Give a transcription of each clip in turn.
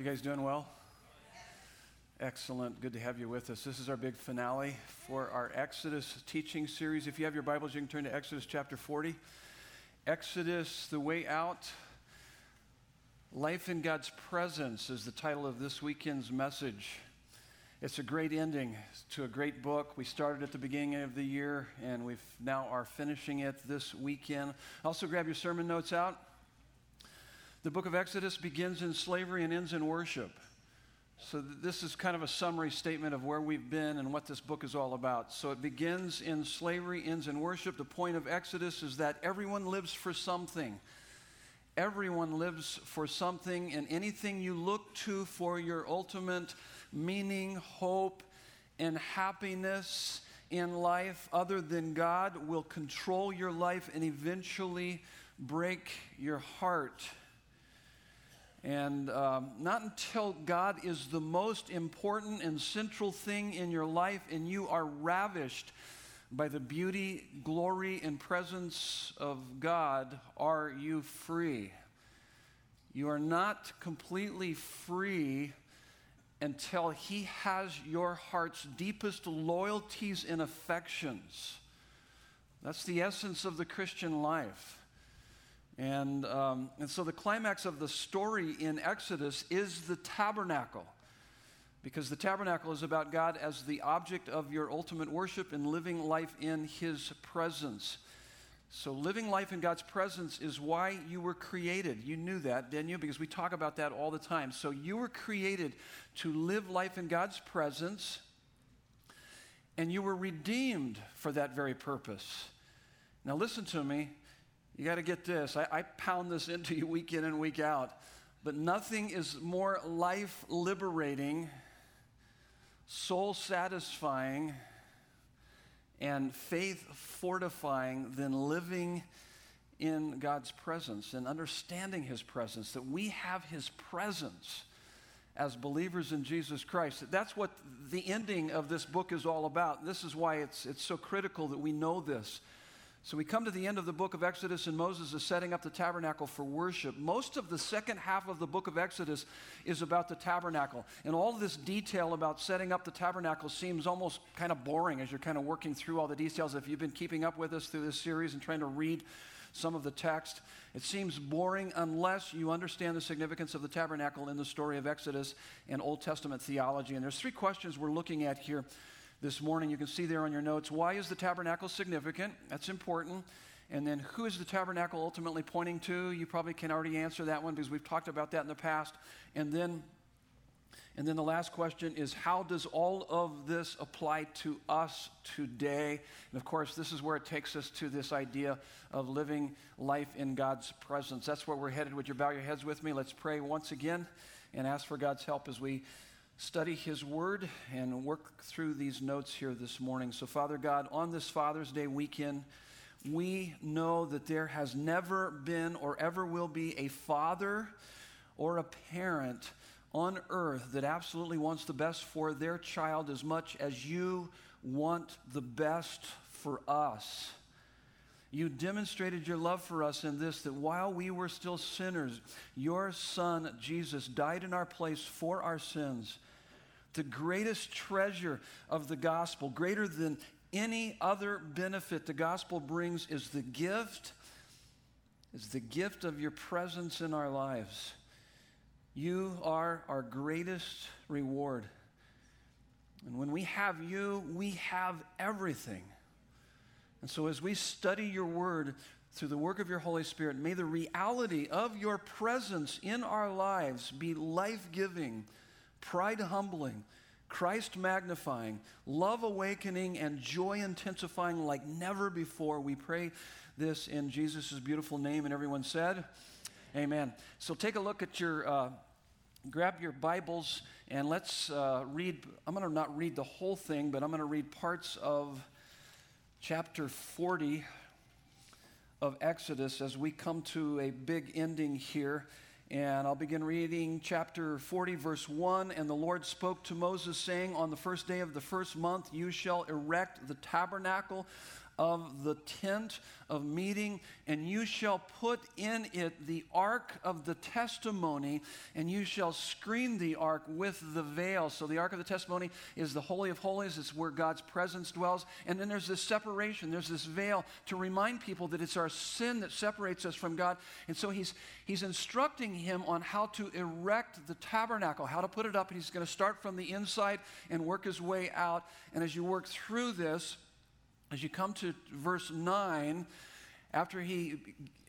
You guys doing well? Excellent. Good to have you with us. This is our big finale for our Exodus teaching series. If you have your Bibles, you can turn to Exodus chapter 40. Exodus, the way out. Life in God's presence is the title of this weekend's message. It's a great ending to a great book. We started at the beginning of the year and we now are finishing it this weekend. Also, grab your sermon notes out. The book of Exodus begins in slavery and ends in worship. So, this is kind of a summary statement of where we've been and what this book is all about. So, it begins in slavery, ends in worship. The point of Exodus is that everyone lives for something. Everyone lives for something, and anything you look to for your ultimate meaning, hope, and happiness in life other than God will control your life and eventually break your heart. And um, not until God is the most important and central thing in your life and you are ravished by the beauty, glory, and presence of God are you free. You are not completely free until He has your heart's deepest loyalties and affections. That's the essence of the Christian life. And, um, and so the climax of the story in Exodus is the tabernacle. Because the tabernacle is about God as the object of your ultimate worship and living life in His presence. So, living life in God's presence is why you were created. You knew that, didn't you? Because we talk about that all the time. So, you were created to live life in God's presence, and you were redeemed for that very purpose. Now, listen to me. You got to get this. I, I pound this into you week in and week out. But nothing is more life liberating, soul satisfying, and faith fortifying than living in God's presence and understanding His presence, that we have His presence as believers in Jesus Christ. That's what the ending of this book is all about. This is why it's, it's so critical that we know this. So we come to the end of the book of Exodus, and Moses is setting up the tabernacle for worship. Most of the second half of the book of Exodus is about the tabernacle. And all this detail about setting up the tabernacle seems almost kind of boring as you're kind of working through all the details. If you've been keeping up with us through this series and trying to read some of the text, it seems boring unless you understand the significance of the tabernacle in the story of Exodus and Old Testament theology. And there's three questions we're looking at here this morning. You can see there on your notes why is the tabernacle significant? That's important. And then who is the tabernacle ultimately pointing to? You probably can already answer that one because we've talked about that in the past. And then and then the last question is how does all of this apply to us today? And of course, this is where it takes us to this idea of living life in God's presence. That's where we're headed. Would you bow your heads with me? Let's pray once again and ask for God's help as we study His Word and work through these notes here this morning. So, Father God, on this Father's Day weekend, we know that there has never been or ever will be a father or a parent on earth that absolutely wants the best for their child as much as you want the best for us. You demonstrated your love for us in this that while we were still sinners, your Son, Jesus, died in our place for our sins the greatest treasure of the gospel, greater than any other benefit the gospel brings, is the gift, is the gift of your presence in our lives. You are our greatest reward. And when we have you, we have everything. And so, as we study your word through the work of your Holy Spirit, may the reality of your presence in our lives be life giving pride humbling, Christ magnifying, love awakening, and joy intensifying like never before. We pray this in Jesus' beautiful name. And everyone said, Amen. So take a look at your. Uh, grab your Bibles and let's uh, read. I'm going to not read the whole thing, but I'm going to read parts of chapter 40 of Exodus as we come to a big ending here. And I'll begin reading chapter 40, verse 1. And the Lord spoke to Moses, saying, On the first day of the first month, you shall erect the tabernacle of the tent of meeting, and you shall put in it the ark of the testimony, and you shall screen the ark with the veil. So the ark of the testimony is the Holy of Holies, it's where God's presence dwells. And then there's this separation, there's this veil to remind people that it's our sin that separates us from God. And so he's, he's instructing him on how to erect the tabernacle, how to put it up, and he's going to start from the inside and work his way out. And as you work through this, as you come to verse 9, after he,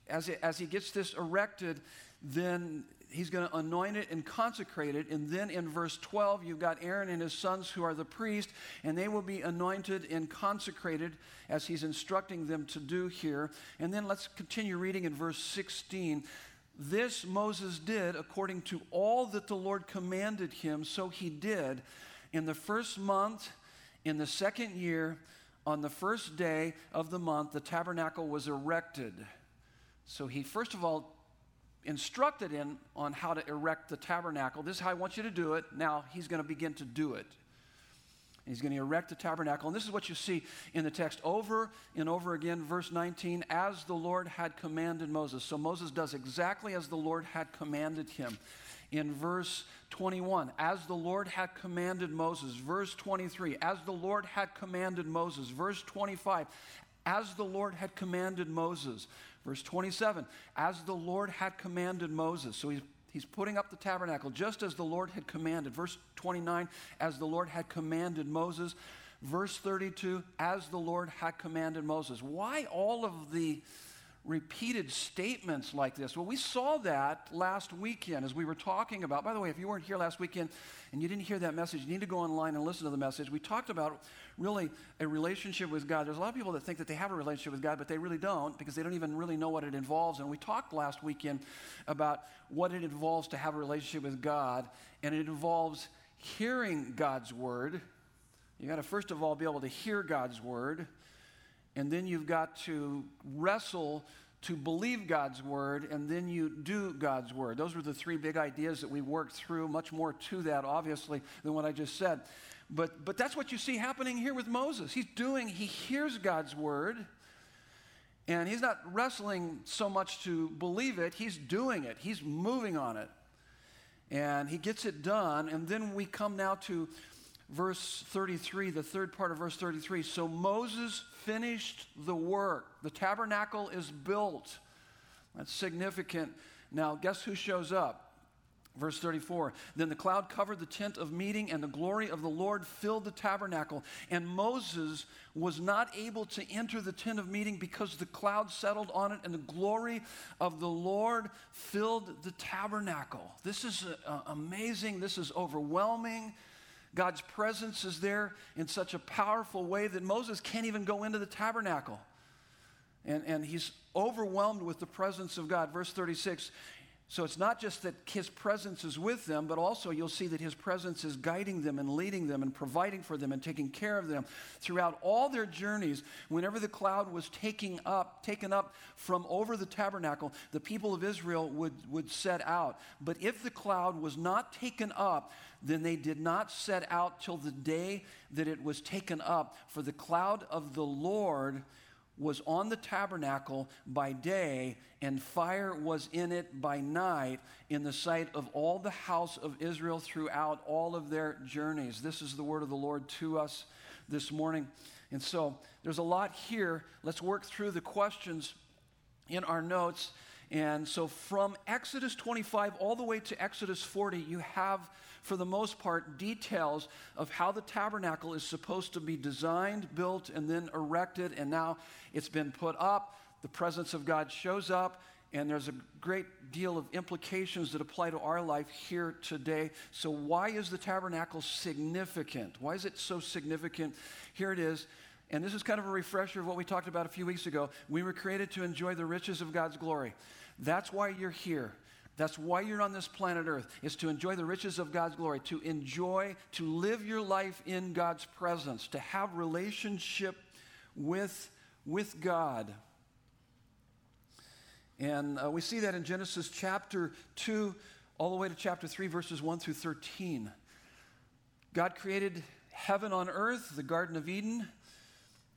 as, he, as he gets this erected, then he's going to anoint it and consecrate it. And then in verse 12, you've got Aaron and his sons who are the priest, and they will be anointed and consecrated as he's instructing them to do here. And then let's continue reading in verse 16. This Moses did according to all that the Lord commanded him, so he did. In the first month, in the second year, on the first day of the month, the tabernacle was erected. So he, first of all, instructed him on how to erect the tabernacle. This is how I want you to do it. Now he's going to begin to do it. He's going to erect the tabernacle. And this is what you see in the text over and over again. Verse 19, as the Lord had commanded Moses. So Moses does exactly as the Lord had commanded him in verse 21, as the Lord had commanded Moses. Verse 23, as the Lord had commanded Moses. Verse 25, as the Lord had commanded Moses. Verse 27, as the Lord had commanded Moses. So he's, he's putting up the tabernacle just as the Lord had commanded. Verse 29, as the Lord had commanded Moses. Verse 32, as the Lord had commanded Moses. Why all of the repeated statements like this. Well, we saw that last weekend as we were talking about. By the way, if you weren't here last weekend and you didn't hear that message, you need to go online and listen to the message. We talked about really a relationship with God. There's a lot of people that think that they have a relationship with God, but they really don't because they don't even really know what it involves. And we talked last weekend about what it involves to have a relationship with God, and it involves hearing God's word. You got to first of all be able to hear God's word and then you've got to wrestle to believe God's word, and then you do God's word. Those were the three big ideas that we worked through. Much more to that, obviously, than what I just said. But, but that's what you see happening here with Moses. He's doing, he hears God's word, and he's not wrestling so much to believe it, he's doing it, he's moving on it. And he gets it done, and then we come now to verse 33, the third part of verse 33. So Moses finished the work. The tabernacle is built. That's significant. Now, guess who shows up? Verse 34 Then the cloud covered the tent of meeting, and the glory of the Lord filled the tabernacle. And Moses was not able to enter the tent of meeting because the cloud settled on it, and the glory of the Lord filled the tabernacle. This is uh, amazing. This is overwhelming. God's presence is there in such a powerful way that Moses can't even go into the tabernacle. And, and he's overwhelmed with the presence of God. Verse 36 so it's not just that his presence is with them, but also you'll see that his presence is guiding them and leading them and providing for them and taking care of them throughout all their journeys. Whenever the cloud was taking up, taken up from over the tabernacle, the people of Israel would, would set out. But if the cloud was not taken up, then they did not set out till the day that it was taken up. For the cloud of the Lord was on the tabernacle by day, and fire was in it by night, in the sight of all the house of Israel throughout all of their journeys. This is the word of the Lord to us this morning. And so there's a lot here. Let's work through the questions in our notes. And so from Exodus 25 all the way to Exodus 40, you have for the most part, details of how the tabernacle is supposed to be designed, built, and then erected. And now it's been put up. The presence of God shows up. And there's a great deal of implications that apply to our life here today. So, why is the tabernacle significant? Why is it so significant? Here it is. And this is kind of a refresher of what we talked about a few weeks ago. We were created to enjoy the riches of God's glory. That's why you're here. That's why you're on this planet Earth, is to enjoy the riches of God's glory, to enjoy, to live your life in God's presence, to have relationship with, with God. And uh, we see that in Genesis chapter 2, all the way to chapter 3, verses 1 through 13. God created heaven on earth, the Garden of Eden,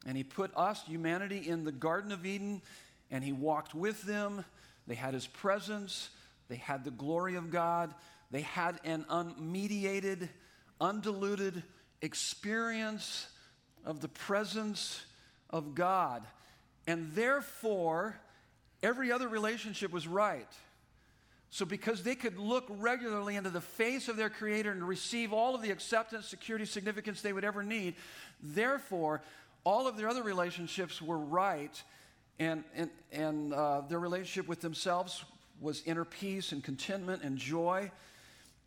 And he put us, humanity, in the Garden of Eden, and he walked with them. They had his presence, they had the glory of God, they had an unmediated, undiluted experience of the presence of God. And therefore, every other relationship was right. So, because they could look regularly into the face of their Creator and receive all of the acceptance, security, significance they would ever need, therefore, all of their other relationships were right, and, and, and uh, their relationship with themselves was inner peace and contentment and joy.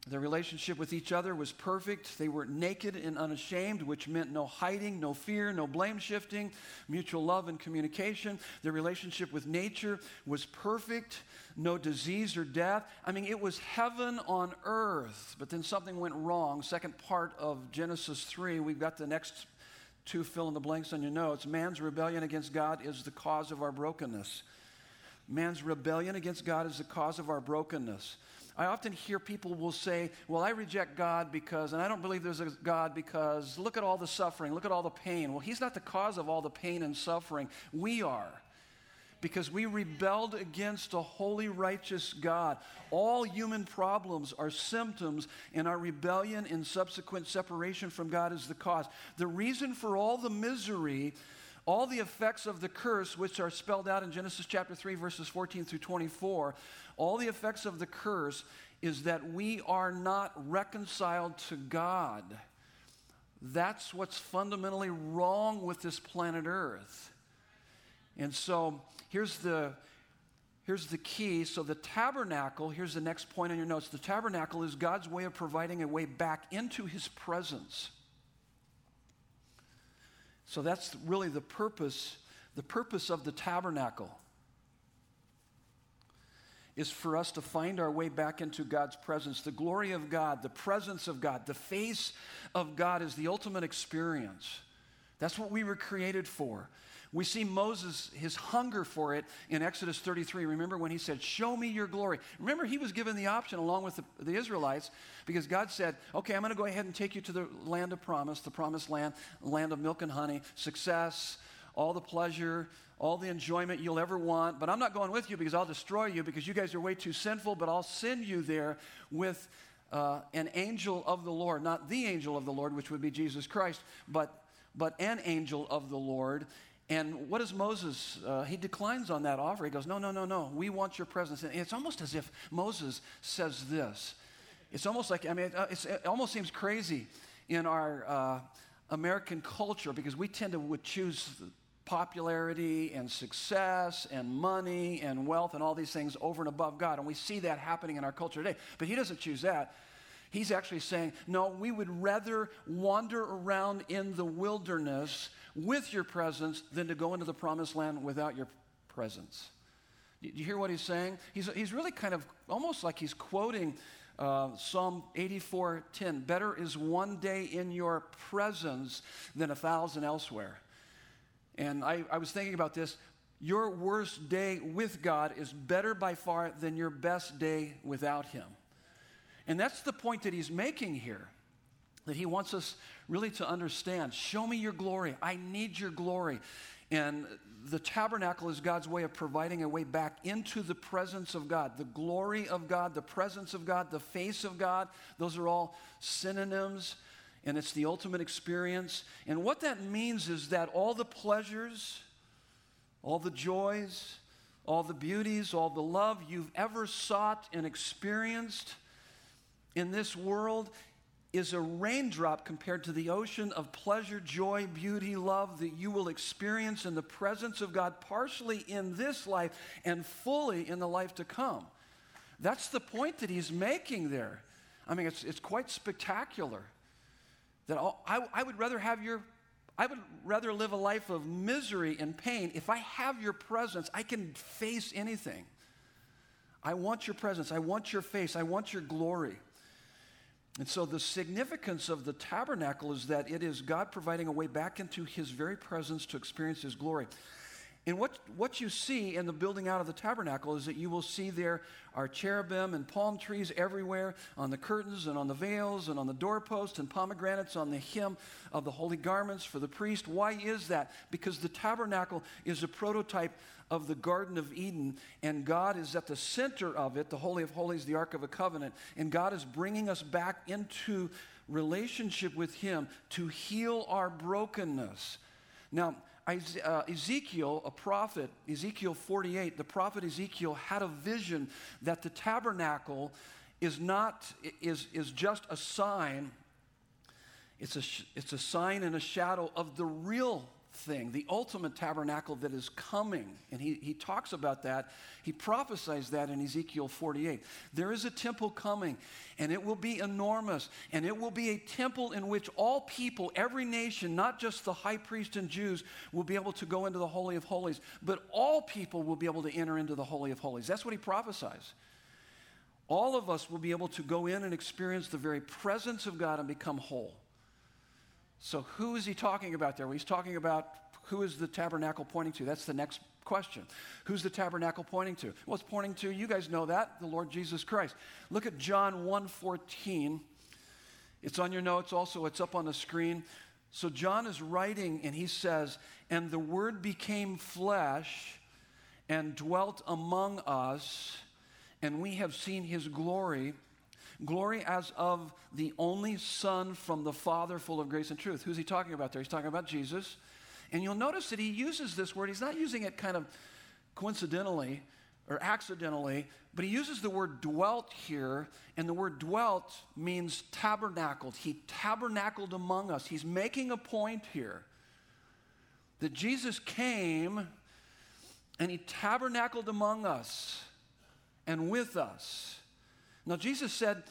Their relationship with each other was perfect. They were naked and unashamed, which meant no hiding, no fear, no blame shifting, mutual love and communication. Their relationship with nature was perfect, no disease or death. I mean, it was heaven on earth. But then something went wrong. Second part of Genesis 3, we've got the next two fill in the blanks on your notes. Man's rebellion against God is the cause of our brokenness. Man's rebellion against God is the cause of our brokenness. I often hear people will say, Well, I reject God because, and I don't believe there's a God because look at all the suffering, look at all the pain. Well, He's not the cause of all the pain and suffering. We are. Because we rebelled against a holy, righteous God. All human problems are symptoms, and our rebellion and subsequent separation from God is the cause. The reason for all the misery all the effects of the curse, which are spelled out in Genesis chapter 3, verses 14 through 24, all the effects of the curse is that we are not reconciled to God. That's what's fundamentally wrong with this planet Earth. And so here's the, here's the key. So the tabernacle, here's the next point on your notes. The tabernacle is God's way of providing a way back into his presence. So that's really the purpose, the purpose of the tabernacle is for us to find our way back into God's presence. The glory of God, the presence of God, the face of God is the ultimate experience. That's what we were created for. We see Moses, his hunger for it in Exodus 33. Remember when he said, Show me your glory. Remember, he was given the option along with the, the Israelites because God said, Okay, I'm going to go ahead and take you to the land of promise, the promised land, land of milk and honey, success, all the pleasure, all the enjoyment you'll ever want. But I'm not going with you because I'll destroy you because you guys are way too sinful, but I'll send you there with uh, an angel of the Lord, not the angel of the Lord, which would be Jesus Christ, but, but an angel of the Lord. And what does Moses? Uh, he declines on that offer. He goes, No, no, no, no. We want your presence. And it's almost as if Moses says this. It's almost like, I mean, uh, it almost seems crazy in our uh, American culture because we tend to choose popularity and success and money and wealth and all these things over and above God. And we see that happening in our culture today. But he doesn't choose that. He's actually saying, no, we would rather wander around in the wilderness with your presence than to go into the promised land without your presence. Do you hear what he's saying? He's, he's really kind of almost like he's quoting uh, Psalm 84:10. Better is one day in your presence than a thousand elsewhere. And I, I was thinking about this. Your worst day with God is better by far than your best day without Him. And that's the point that he's making here. That he wants us really to understand. Show me your glory. I need your glory. And the tabernacle is God's way of providing a way back into the presence of God. The glory of God, the presence of God, the face of God, those are all synonyms, and it's the ultimate experience. And what that means is that all the pleasures, all the joys, all the beauties, all the love you've ever sought and experienced in this world is a raindrop compared to the ocean of pleasure, joy, beauty, love that you will experience in the presence of God, partially in this life and fully in the life to come. That's the point that he's making there. I mean, it's, it's quite spectacular. That all, I, I would rather have your, I would rather live a life of misery and pain. If I have your presence, I can face anything. I want your presence. I want your face. I want your glory. And so, the significance of the tabernacle is that it is God providing a way back into his very presence to experience his glory. And what, what you see in the building out of the tabernacle is that you will see there are cherubim and palm trees everywhere on the curtains and on the veils and on the doorposts and pomegranates on the hem of the holy garments for the priest. Why is that? Because the tabernacle is a prototype of the Garden of Eden, and God is at the center of it, the Holy of Holies, the Ark of a Covenant, and God is bringing us back into relationship with Him to heal our brokenness. Now, Uh, Ezekiel, a prophet, Ezekiel 48, the prophet Ezekiel had a vision that the tabernacle is not, is, is just a sign. It's a, it's a sign and a shadow of the real thing, the ultimate tabernacle that is coming. And he, he talks about that. He prophesies that in Ezekiel 48. There is a temple coming, and it will be enormous, and it will be a temple in which all people, every nation, not just the high priest and Jews, will be able to go into the Holy of Holies, but all people will be able to enter into the Holy of Holies. That's what he prophesies. All of us will be able to go in and experience the very presence of God and become whole. So, who is he talking about there? Well, he's talking about who is the tabernacle pointing to? That's the next question. Who's the tabernacle pointing to? Well, it's pointing to, you guys know that, the Lord Jesus Christ. Look at John 1:14. It's on your notes also, it's up on the screen. So John is writing and he says, "And the word became flesh and dwelt among us, and we have seen his glory." Glory as of the only Son from the Father, full of grace and truth. Who's he talking about there? He's talking about Jesus. And you'll notice that he uses this word, he's not using it kind of coincidentally or accidentally, but he uses the word dwelt here, and the word dwelt means tabernacled. He tabernacled among us. He's making a point here that Jesus came and he tabernacled among us and with us. Now, Jesus said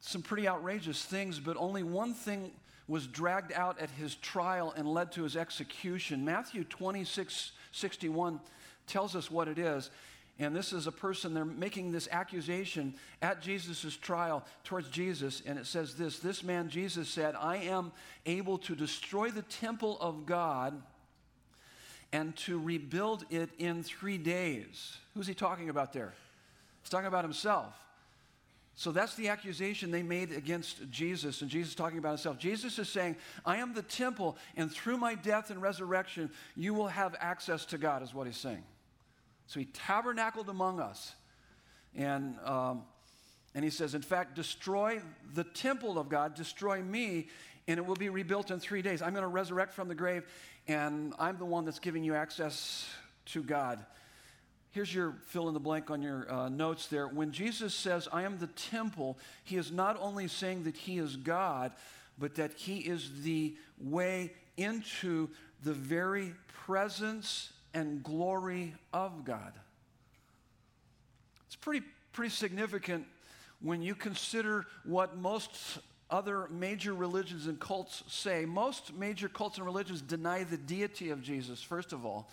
some pretty outrageous things, but only one thing was dragged out at his trial and led to his execution. Matthew 26 61 tells us what it is. And this is a person, they're making this accusation at Jesus' trial towards Jesus. And it says this This man, Jesus, said, I am able to destroy the temple of God and to rebuild it in three days. Who's he talking about there? He's talking about himself. So that's the accusation they made against Jesus, and Jesus talking about himself. Jesus is saying, I am the temple, and through my death and resurrection, you will have access to God, is what he's saying. So he tabernacled among us. And, um, and he says, in fact, destroy the temple of God, destroy me, and it will be rebuilt in three days. I'm going to resurrect from the grave, and I'm the one that's giving you access to God. Here's your fill in the blank on your uh, notes there. When Jesus says, I am the temple, he is not only saying that he is God, but that he is the way into the very presence and glory of God. It's pretty, pretty significant when you consider what most other major religions and cults say. Most major cults and religions deny the deity of Jesus, first of all.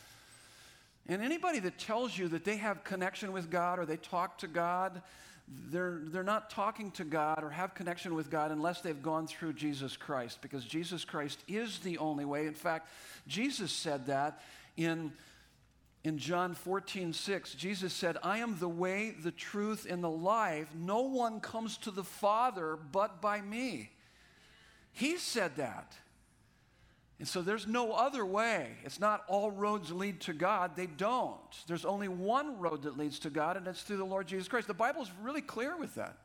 And anybody that tells you that they have connection with God or they talk to God, they're, they're not talking to God or have connection with God unless they've gone through Jesus Christ, because Jesus Christ is the only way. In fact, Jesus said that in, in John 14, 6. Jesus said, I am the way, the truth, and the life. No one comes to the Father but by me. He said that. And so there's no other way. It's not all roads lead to God. They don't. There's only one road that leads to God, and it's through the Lord Jesus Christ. The Bible's really clear with that.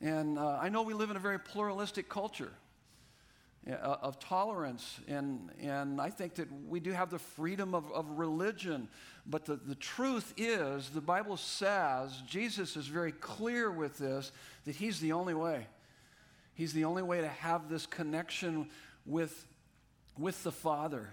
And uh, I know we live in a very pluralistic culture uh, of tolerance, and, and I think that we do have the freedom of, of religion. But the, the truth is, the Bible says, Jesus is very clear with this, that He's the only way. He's the only way to have this connection with, with the Father.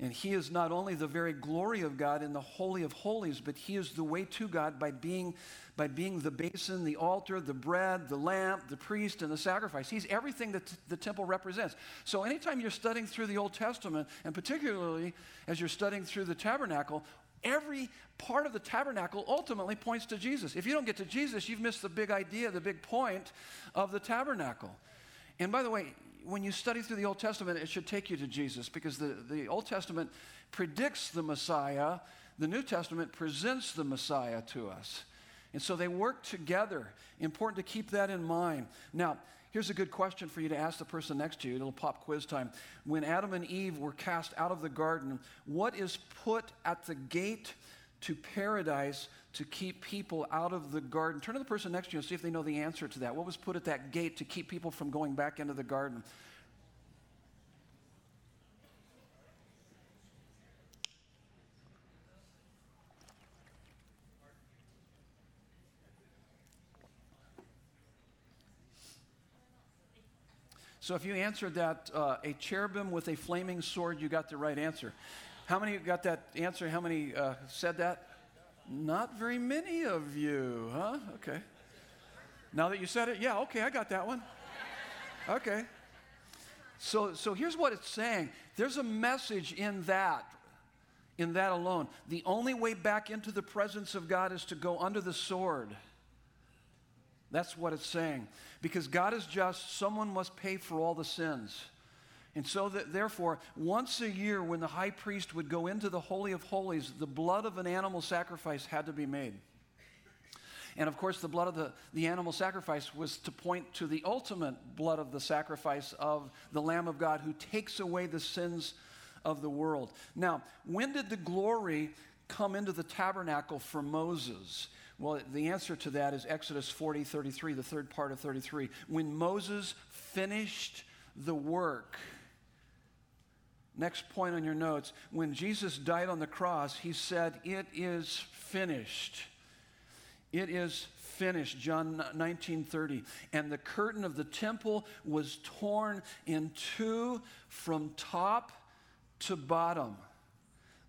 And he is not only the very glory of God in the Holy of Holies, but he is the way to God by being, by being the basin, the altar, the bread, the lamp, the priest, and the sacrifice. He's everything that t- the temple represents. So anytime you're studying through the Old Testament, and particularly as you're studying through the tabernacle, every part of the tabernacle ultimately points to Jesus. If you don't get to Jesus, you've missed the big idea, the big point of the tabernacle. And by the way, when you study through the Old Testament, it should take you to Jesus because the, the Old Testament predicts the Messiah, the New Testament presents the Messiah to us. And so they work together. Important to keep that in mind. Now, here's a good question for you to ask the person next to you, little pop quiz time. When Adam and Eve were cast out of the garden, what is put at the gate to paradise to keep people out of the garden? Turn to the person next to you and see if they know the answer to that. What was put at that gate to keep people from going back into the garden? So if you answered that, uh, a cherubim with a flaming sword, you got the right answer. How many got that answer? How many uh, said that? Not very many of you, huh? Okay. Now that you said it, yeah, okay, I got that one. Okay. So, so here's what it's saying there's a message in that, in that alone. The only way back into the presence of God is to go under the sword. That's what it's saying. Because God is just, someone must pay for all the sins. And so, that, therefore, once a year, when the high priest would go into the Holy of Holies, the blood of an animal sacrifice had to be made. And of course, the blood of the, the animal sacrifice was to point to the ultimate blood of the sacrifice of the Lamb of God who takes away the sins of the world. Now, when did the glory come into the tabernacle for Moses? Well, the answer to that is Exodus 40, 33, the third part of 33. When Moses finished the work, next point on your notes, when Jesus died on the cross, he said, It is finished. It is finished john 19:30 and the curtain of the temple was torn in two from top to bottom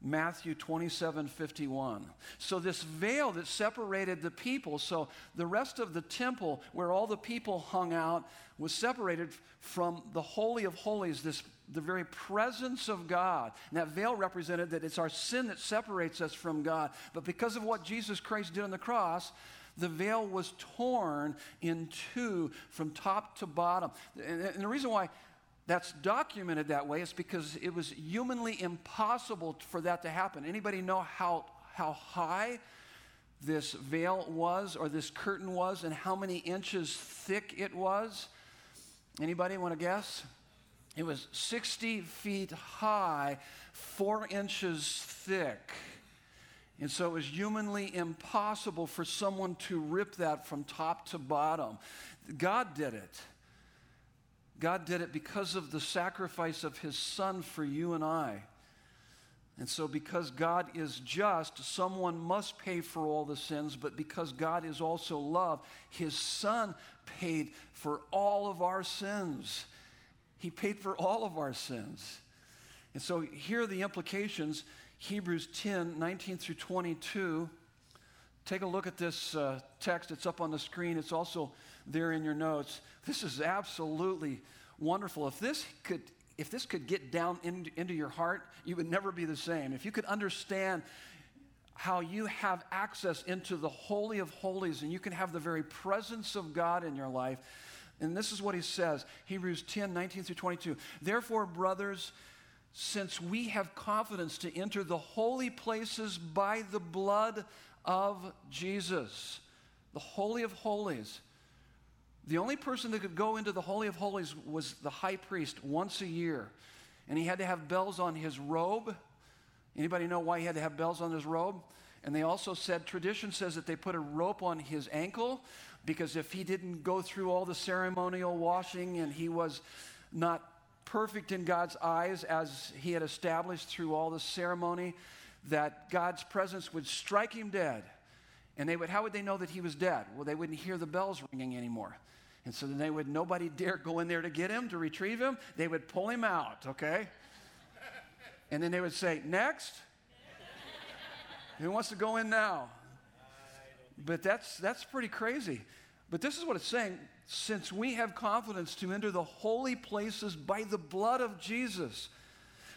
Matthew 27 51. So, this veil that separated the people, so the rest of the temple where all the people hung out was separated from the Holy of Holies, this, the very presence of God. And that veil represented that it's our sin that separates us from God. But because of what Jesus Christ did on the cross, the veil was torn in two from top to bottom. And, and the reason why that's documented that way is because it was humanly impossible for that to happen. Anybody know how, how high this veil was or this curtain was and how many inches thick it was? Anybody want to guess? It was 60 feet high, four inches thick. And so it was humanly impossible for someone to rip that from top to bottom. God did it. God did it because of the sacrifice of his son for you and I. And so, because God is just, someone must pay for all the sins, but because God is also love, his son paid for all of our sins. He paid for all of our sins. And so, here are the implications Hebrews 10 19 through 22. Take a look at this uh, text. It's up on the screen. It's also there in your notes. This is absolutely wonderful. If this could, if this could get down in, into your heart, you would never be the same. If you could understand how you have access into the Holy of Holies and you can have the very presence of God in your life. And this is what he says Hebrews 10 19 through 22. Therefore, brothers, since we have confidence to enter the holy places by the blood of Jesus, the Holy of Holies. The only person that could go into the Holy of Holies was the high priest once a year. And he had to have bells on his robe. Anybody know why he had to have bells on his robe? And they also said, tradition says that they put a rope on his ankle because if he didn't go through all the ceremonial washing and he was not perfect in God's eyes as he had established through all the ceremony, that God's presence would strike him dead. And they would, how would they know that he was dead? Well, they wouldn't hear the bells ringing anymore. And so then they would, nobody dare go in there to get him, to retrieve him. They would pull him out, okay? And then they would say, next. Who wants to go in now? But that's, that's pretty crazy. But this is what it's saying. Since we have confidence to enter the holy places by the blood of Jesus,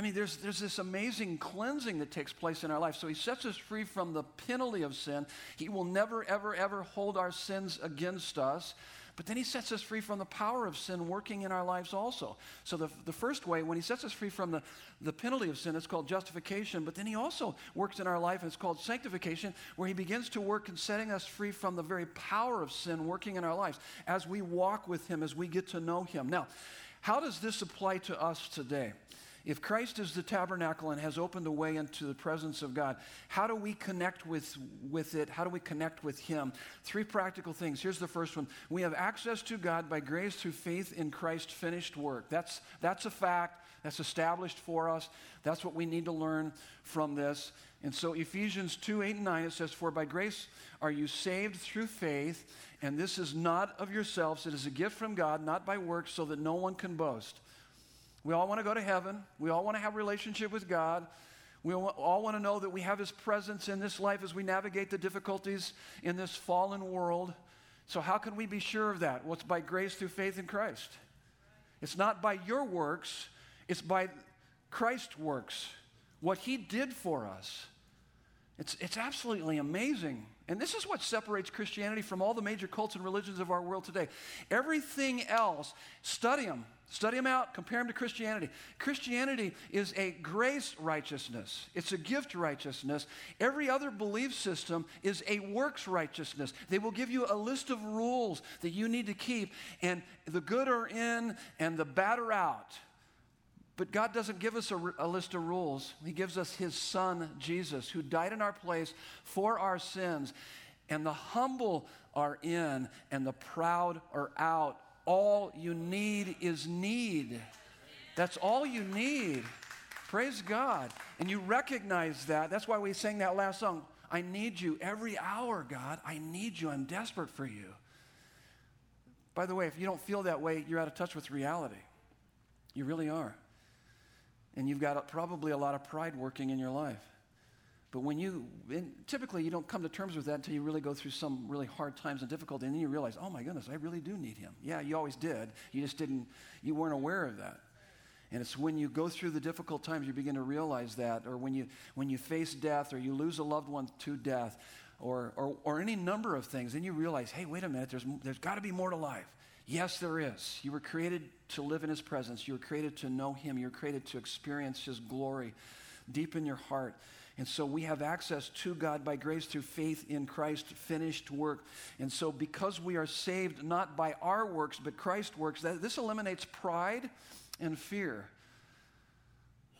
I mean, there's, there's this amazing cleansing that takes place in our life. So he sets us free from the penalty of sin. He will never, ever, ever hold our sins against us. But then he sets us free from the power of sin working in our lives also. So the, the first way, when he sets us free from the, the penalty of sin, it's called justification. But then he also works in our life, and it's called sanctification, where he begins to work in setting us free from the very power of sin working in our lives as we walk with him, as we get to know him. Now, how does this apply to us today? If Christ is the tabernacle and has opened the way into the presence of God, how do we connect with, with it? How do we connect with Him? Three practical things. Here's the first one We have access to God by grace through faith in Christ's finished work. That's, that's a fact, that's established for us. That's what we need to learn from this. And so, Ephesians 2 8 and 9, it says, For by grace are you saved through faith, and this is not of yourselves, it is a gift from God, not by works, so that no one can boast. We all want to go to heaven. We all want to have a relationship with God. We all want to know that we have His presence in this life as we navigate the difficulties in this fallen world. So, how can we be sure of that? Well, it's by grace through faith in Christ. It's not by your works, it's by Christ's works, what He did for us. It's, it's absolutely amazing. And this is what separates Christianity from all the major cults and religions of our world today. Everything else, study them. Study them out, compare them to Christianity. Christianity is a grace righteousness, it's a gift righteousness. Every other belief system is a works righteousness. They will give you a list of rules that you need to keep, and the good are in and the bad are out. But God doesn't give us a, a, list of rules. He gives us His Son, Jesus, who died in our place for our sins. And the humble are in, and the proud are out. All you need is need. That's all you need. Praise God. And you recognize that. That's why we sang that last song. I need you every hour, God. I need you. I'm desperate for you. By the way, if you don't feel that way, you're out of touch with reality. You really are. And you've got probably a lot of pride working in your life. But when you, typically you don't come to terms with that until you really go through some really hard times and difficulty, and then you realize, oh my goodness, I really do need him. Yeah, you always did. You just didn't, you weren't aware of that. And it's when you go through the difficult times you begin to realize that, or when you, when you face death, or you lose a loved one to death, or, or, or any number of things, then you realize, hey, wait a minute, there's, there's got to be more to life. Yes, there is. You were created to live in His presence. You were created to know Him. You were created to experience His glory deep in your heart. And so we have access to God by grace through faith in Christ's finished work. And so, because we are saved not by our works, but Christ's works, that, this eliminates pride and fear.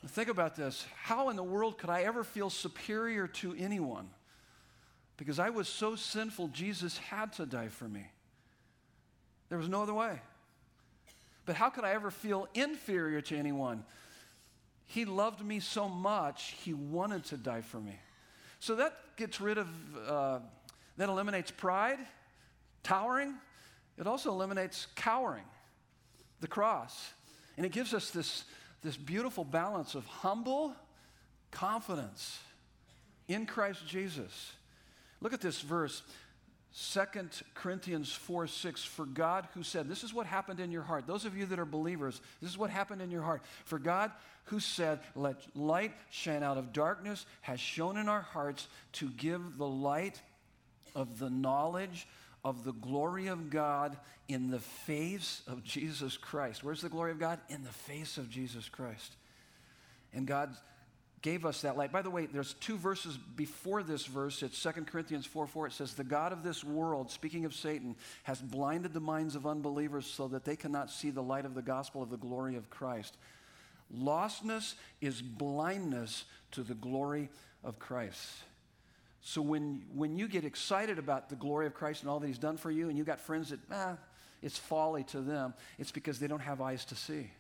Think about this. How in the world could I ever feel superior to anyone? Because I was so sinful, Jesus had to die for me. There was no other way. But how could I ever feel inferior to anyone? He loved me so much, he wanted to die for me. So that gets rid of, uh, that eliminates pride, towering. It also eliminates cowering, the cross. And it gives us this, this beautiful balance of humble confidence in Christ Jesus. Look at this verse. 2 Corinthians 4 6, for God who said, This is what happened in your heart. Those of you that are believers, this is what happened in your heart. For God who said, Let light shine out of darkness, has shone in our hearts to give the light of the knowledge of the glory of God in the face of Jesus Christ. Where's the glory of God? In the face of Jesus Christ. And God gave us that light. By the way, there's two verses before this verse. It's 2 Corinthians 4 4. It says, The God of this world, speaking of Satan, has blinded the minds of unbelievers so that they cannot see the light of the gospel of the glory of Christ. Lostness is blindness to the glory of Christ. So when, when you get excited about the glory of Christ and all that he's done for you, and you got friends that, ah, it's folly to them, it's because they don't have eyes to see.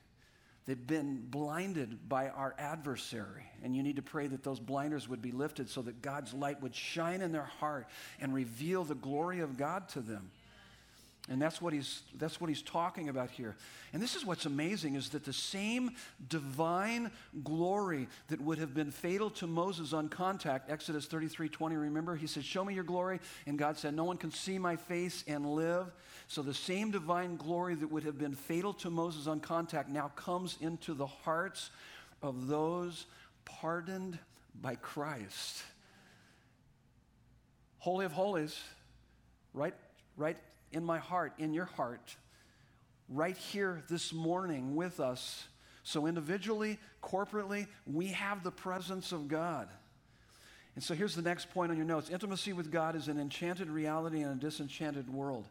They've been blinded by our adversary. And you need to pray that those blinders would be lifted so that God's light would shine in their heart and reveal the glory of God to them. And that's what he's that's what he's talking about here. And this is what's amazing is that the same divine glory that would have been fatal to Moses on contact, Exodus 33, 20, remember? He said, Show me your glory. And God said, No one can see my face and live. So the same divine glory that would have been fatal to Moses on contact now comes into the hearts of those pardoned by Christ. Holy of holies, right, right in my heart, in your heart, right here this morning with us. So, individually, corporately, we have the presence of God. And so, here's the next point on your notes intimacy with God is an enchanted reality in a disenchanted world.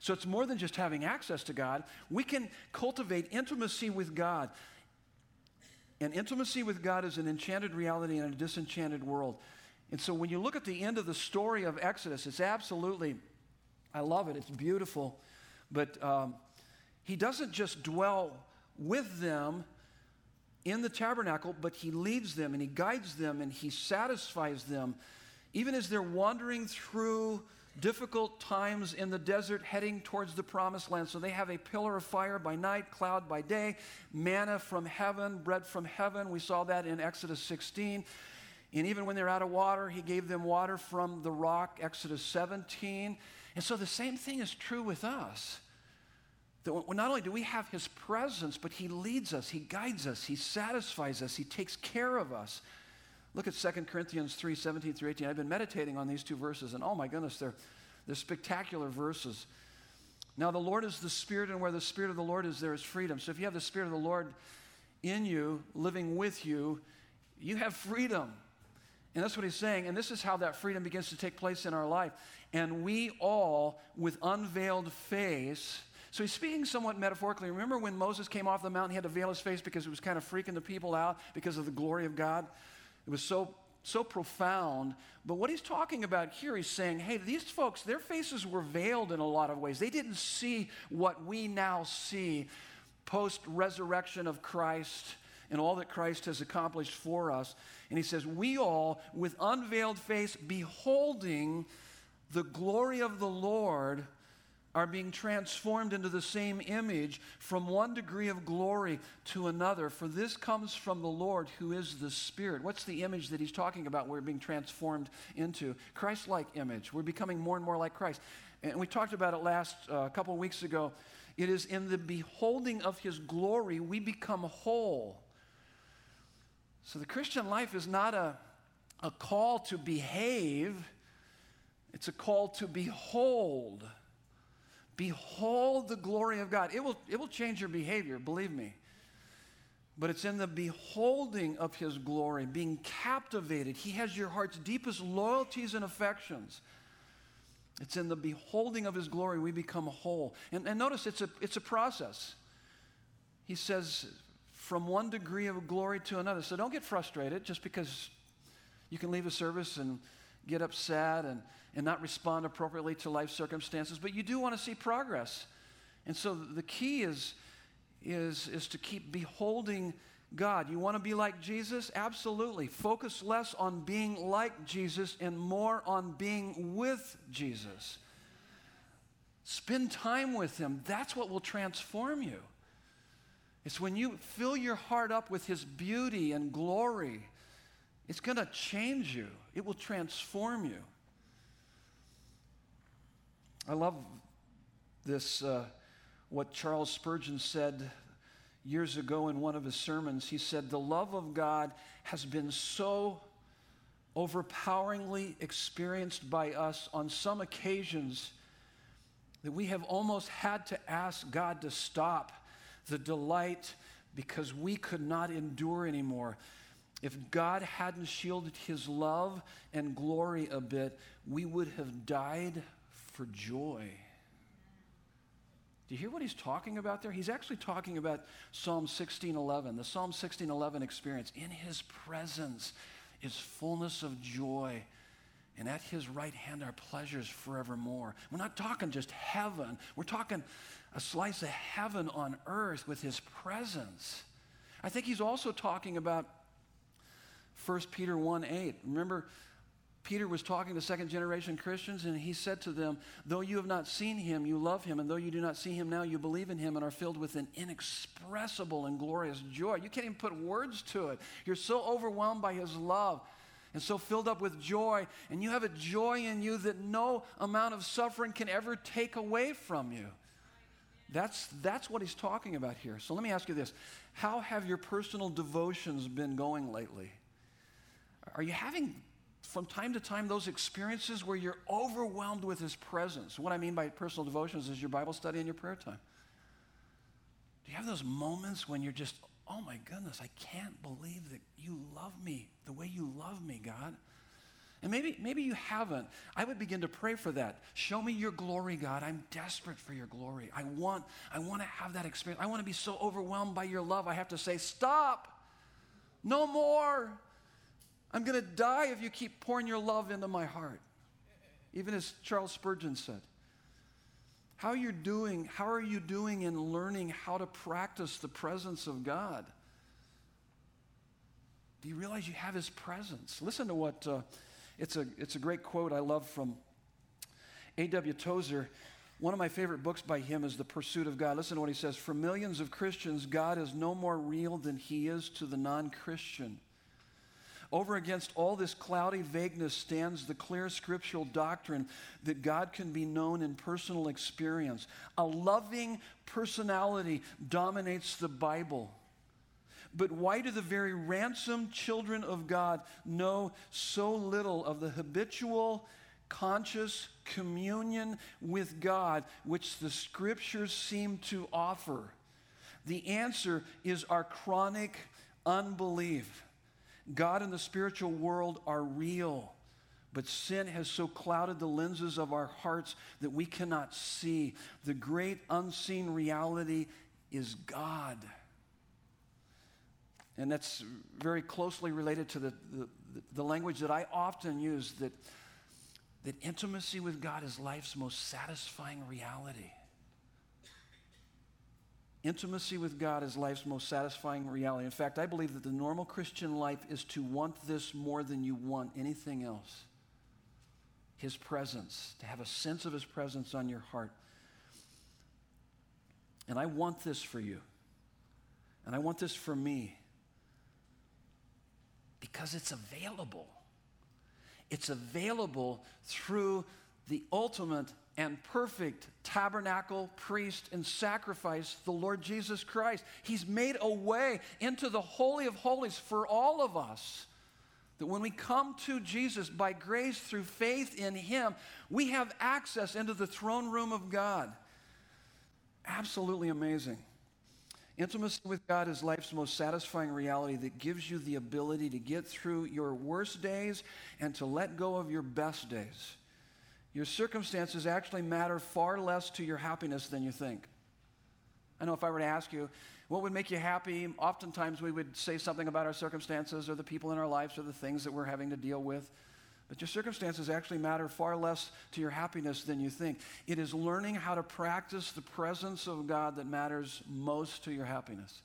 So, it's more than just having access to God. We can cultivate intimacy with God. And intimacy with God is an enchanted reality in a disenchanted world. And so, when you look at the end of the story of Exodus, it's absolutely I love it. It's beautiful. But um, he doesn't just dwell with them in the tabernacle, but he leads them and he guides them and he satisfies them, even as they're wandering through difficult times in the desert heading towards the promised land. So they have a pillar of fire by night, cloud by day, manna from heaven, bread from heaven. We saw that in Exodus 16. And even when they're out of water, he gave them water from the rock, Exodus 17. And so the same thing is true with us. That not only do we have his presence, but he leads us, he guides us, he satisfies us, he takes care of us. Look at 2 Corinthians 3 17 through 18. I've been meditating on these two verses, and oh my goodness, they're, they're spectacular verses. Now, the Lord is the Spirit, and where the Spirit of the Lord is, there is freedom. So, if you have the Spirit of the Lord in you, living with you, you have freedom. And that's what he's saying. And this is how that freedom begins to take place in our life. And we all, with unveiled face, so he's speaking somewhat metaphorically. Remember when Moses came off the mountain, he had to veil his face because it was kind of freaking the people out because of the glory of God? It was so so profound. But what he's talking about here, he's saying, hey, these folks, their faces were veiled in a lot of ways. They didn't see what we now see post resurrection of Christ and all that Christ has accomplished for us. And he says, We all, with unveiled face, beholding the glory of the Lord, are being transformed into the same image from one degree of glory to another. For this comes from the Lord who is the Spirit. What's the image that he's talking about we're being transformed into? Christ like image. We're becoming more and more like Christ. And we talked about it last uh, couple of weeks ago. It is in the beholding of his glory we become whole. So the Christian life is not a, a call to behave, it's a call to behold. Behold the glory of God. It will, it will change your behavior, believe me. But it's in the beholding of His glory, being captivated. He has your heart's deepest loyalties and affections. It's in the beholding of His glory we become whole. And, and notice it's a, it's a process. He says, from one degree of glory to another. So don't get frustrated just because you can leave a service and get upset and, and not respond appropriately to life circumstances, but you do want to see progress. And so the key is, is, is to keep beholding God. You want to be like Jesus? Absolutely. Focus less on being like Jesus and more on being with Jesus. Spend time with Him. That's what will transform you. It's when you fill your heart up with His beauty and glory, it's going to change you, it will transform you. I love this, uh, what Charles Spurgeon said years ago in one of his sermons. He said, The love of God has been so overpoweringly experienced by us on some occasions that we have almost had to ask God to stop the delight because we could not endure anymore. If God hadn't shielded his love and glory a bit, we would have died for joy. Do you hear what he's talking about there? He's actually talking about Psalm 16:11, the Psalm 16:11 experience. In his presence is fullness of joy, and at his right hand are pleasures forevermore. We're not talking just heaven. We're talking a slice of heaven on earth with his presence. I think he's also talking about 1 Peter 1 8. Remember, Peter was talking to second generation Christians, and he said to them, Though you have not seen him, you love him, and though you do not see him now, you believe in him and are filled with an inexpressible and glorious joy. You can't even put words to it. You're so overwhelmed by his love and so filled up with joy, and you have a joy in you that no amount of suffering can ever take away from you. That's, that's what he's talking about here. So let me ask you this How have your personal devotions been going lately? Are you having from time to time those experiences where you're overwhelmed with His presence. What I mean by personal devotions is your Bible study and your prayer time. Do you have those moments when you're just, oh my goodness, I can't believe that you love me the way you love me, God? And maybe, maybe you haven't. I would begin to pray for that. Show me your glory, God. I'm desperate for your glory. I want, I want to have that experience. I want to be so overwhelmed by your love. I have to say, stop. No more. I'm going to die if you keep pouring your love into my heart. Even as Charles Spurgeon said. How are you doing? How are you doing in learning how to practice the presence of God? Do you realize you have his presence? Listen to what uh, it's a it's a great quote I love from A.W. Tozer. One of my favorite books by him is The Pursuit of God. Listen to what he says. For millions of Christians, God is no more real than he is to the non Christian. Over against all this cloudy vagueness stands the clear scriptural doctrine that God can be known in personal experience. A loving personality dominates the Bible. But why do the very ransomed children of God know so little of the habitual, conscious communion with God which the scriptures seem to offer? The answer is our chronic unbelief. God and the spiritual world are real. But sin has so clouded the lenses of our hearts that we cannot see. The great unseen reality is God. And that's very closely related to the, the, the, language that I often use that, that intimacy with God is life's most satisfying reality. Intimacy with God is life's most satisfying reality. In fact, I believe that the normal Christian life is to want this more than you want anything else. His presence, to have a sense of His presence on your heart. And I want this for you. And I want this for me. Because it's available. It's available through the ultimate and perfect tabernacle, priest, and sacrifice, the Lord Jesus Christ. He's made a way into the Holy of Holies for all of us. That when we come to Jesus by grace through faith in Him, we have access into the throne room of God. Absolutely amazing. Intimacy with God is life's most satisfying reality that gives you the ability to get through your worst days and to let go of your best days. Your circumstances actually matter far less to your happiness than you think. I know if I were to ask you, what would make you happy? Oftentimes we would say something about our circumstances or the people in our lives or the things that we're having to deal with. But your circumstances actually matter far less to your happiness than you think. It is learning how to practice the presence of God that matters most to your happiness.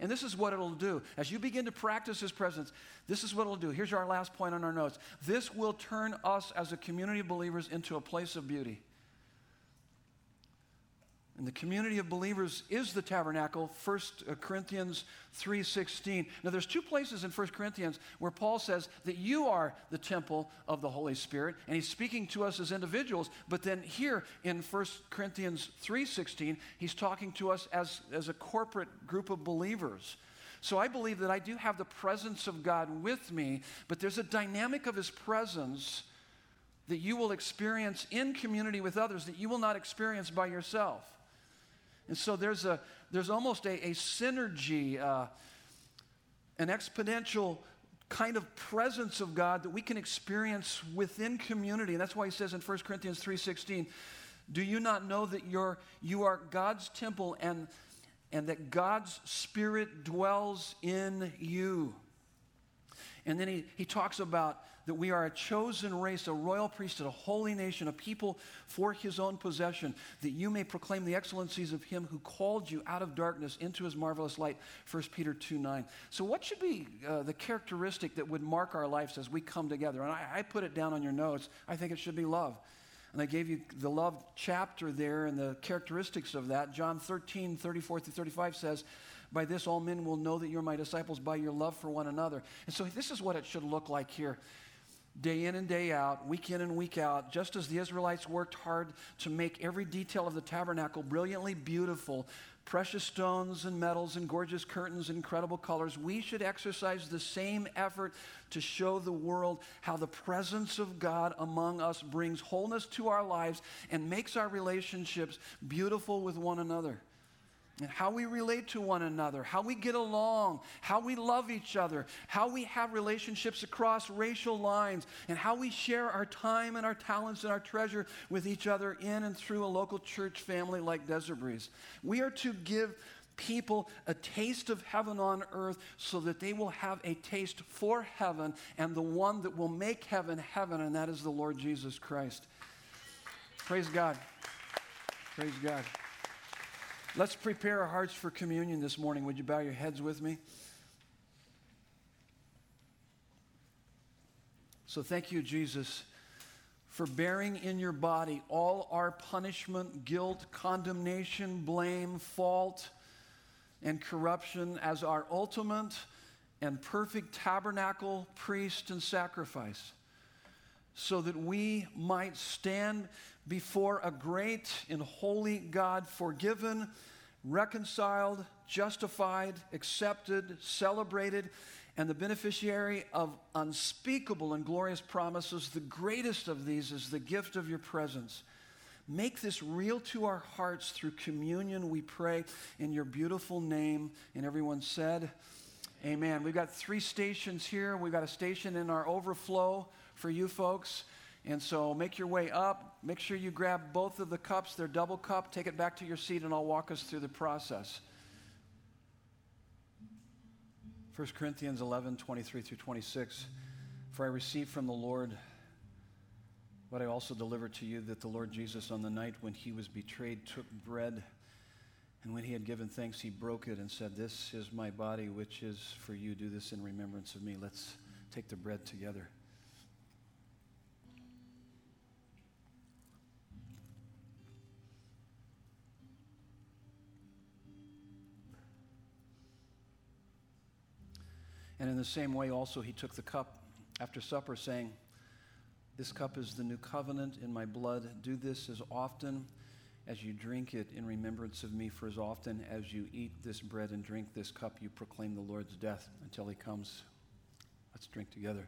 And this is what it'll do. As you begin to practice His presence, this is what it'll do. Here's our last point on our notes. This will turn us as a community of believers into a place of beauty. And the community of believers is the tabernacle, 1 uh, Corinthians 3:16. Now there's two places in 1 Corinthians where Paul says that you are the temple of the Holy Spirit, and he's speaking to us as individuals, but then here in 1 Corinthians 3:16, he's talking to us as, as a corporate group of believers. So I believe that I do have the presence of God with me, but there's a dynamic of his presence that you will experience in community with others that you will not experience by yourself. And so there's, a, there's almost a, a synergy, uh, an exponential kind of presence of God that we can experience within community. And that's why he says in 1 Corinthians 3.16, do you not know that you're, you are God's temple and, and that God's Spirit dwells in you? And then he, he talks about that we are a chosen race, a royal priesthood, a holy nation, a people for his own possession, that you may proclaim the excellencies of him who called you out of darkness into his marvelous light. 1 Peter 2 9. So, what should be uh, the characteristic that would mark our lives as we come together? And I, I put it down on your notes. I think it should be love. And I gave you the love chapter there and the characteristics of that. John 13, 34 through 35 says, By this all men will know that you're my disciples by your love for one another. And so this is what it should look like here. Day in and day out, week in and week out, just as the Israelites worked hard to make every detail of the tabernacle brilliantly beautiful, precious stones and metals and gorgeous curtains incredible colors, we should exercise the same effort to show the world how the presence of God among us brings wholeness to our lives and makes our relationships beautiful with one another and how we relate to one another, how we get along, how we love each other, how we have relationships across racial lines, and how we share our time and our talents and our treasure with each other in and through a local church family like Desert Breeze. We are to give people a taste of heaven on earth so that they will have a taste for heaven and the one that will make heaven heaven, and that is the Lord Jesus Christ. Praise God. Praise God. Let's prepare our hearts for communion this morning. Would you bow your heads with me? So, thank you, Jesus, for bearing in your body all our punishment, guilt, condemnation, blame, fault, and corruption as our ultimate and perfect tabernacle, priest, and sacrifice, so that we might stand before a great and holy God, forgiven, reconciled, justified, accepted, celebrated, and the beneficiary of unspeakable and glorious promises. The greatest of these is the gift of your presence. Make this real to our hearts through communion, we pray, in your beautiful name. And everyone said, Amen. We've got three stations here. We've got a station in our overflow for you folks. And so make your way up. Make sure you grab both of the cups. They're double cup. Take it back to your seat, and I'll walk us through the process. 1 Corinthians 11, 23 through 26. For I received from the Lord what I also delivered to you that the Lord Jesus, on the night when he was betrayed, took bread. And when he had given thanks, he broke it and said, This is my body, which is for you. Do this in remembrance of me. Let's take the bread together. And in the same way, also, he took the cup after supper, saying, This cup is the new covenant in my blood. Do this as often as you drink it in remembrance of me, for as often as you eat this bread and drink this cup, you proclaim the Lord's death until he comes. Let's drink together.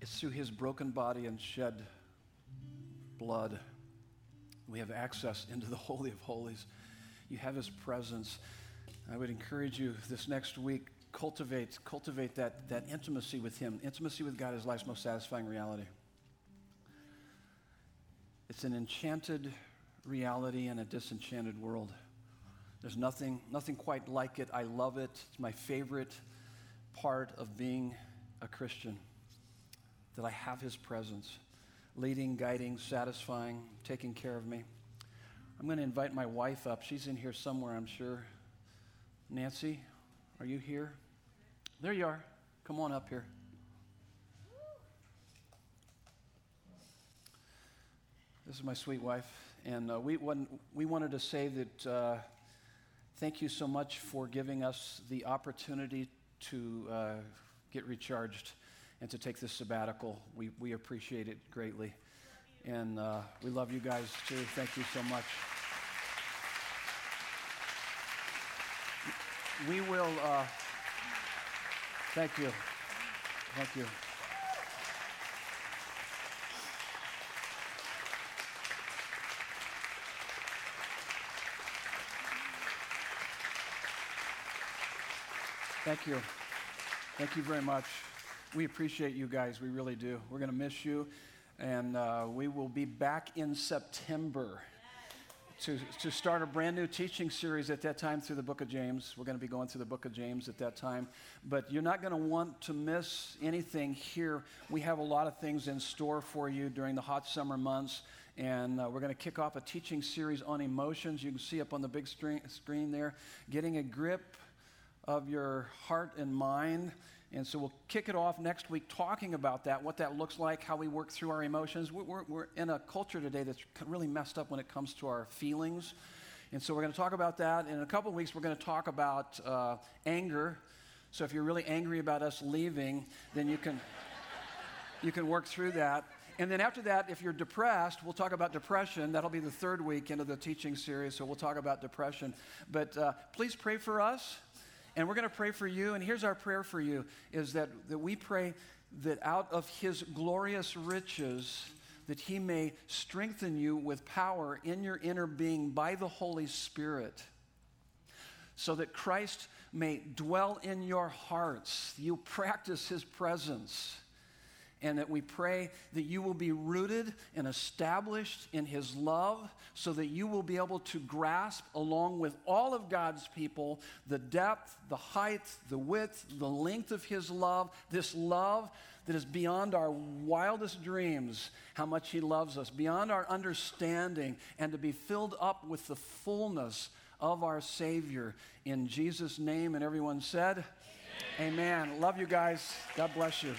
It's through his broken body and shed blood we have access into the Holy of Holies you have his presence. I would encourage you this next week, cultivate, cultivate that, that intimacy with him. Intimacy with God is life's most satisfying reality. It's an enchanted reality in a disenchanted world. There's nothing, nothing quite like it. I love it. It's my favorite part of being a Christian that I have his presence, leading, guiding, satisfying, taking care of me. I'm going to invite my wife up. She's in here somewhere, I'm sure. Nancy, are you here? There you are. Come on up here. This is my sweet wife. And uh, we, we wanted to say that uh, thank you so much for giving us the opportunity to uh, get recharged and to take this sabbatical. We, we appreciate it greatly. And uh, we love you guys too. Thank you so much. We will, uh, thank you. Thank you. Thank you. Thank you very much. We appreciate you guys. We really do. We're going to miss you. And uh, we will be back in September. to, to start a brand new teaching series at that time through the book of James. We're going to be going through the book of James at that time. But you're not going to want to miss anything here. We have a lot of things in store for you during the hot summer months. And uh, we're going to kick off a teaching series on emotions. You can see up on the big screen, screen there, getting a grip of your heart and mind. And so we'll kick it off next week talking about that, what that looks like, how we work through our emotions. We're, we're, in a culture today that's really messed up when it comes to our feelings. And so we're going to talk about that. In a couple of weeks, we're going to talk about uh, anger. So if you're really angry about us leaving, then you can, you can work through that. And then after that, if you're depressed, we'll talk about depression. That'll be the third week into the teaching series, so we'll talk about depression. But uh, please pray for us. And we're going to pray for you. And here's our prayer for you is that, that we pray that out of his glorious riches, that he may strengthen you with power in your inner being by the Holy Spirit, so that Christ may dwell in your hearts. You practice his presence and that we pray that you will be rooted and established in His love so that you will be able to grasp, along with all of God's people, the depth, the height, the width, the length of His love, this love that is beyond our wildest dreams, how much He loves us, beyond our understanding, and to be filled up with the fullness of our Savior. In Jesus' name, and everyone said, Amen. Amen. Love you guys. God bless you.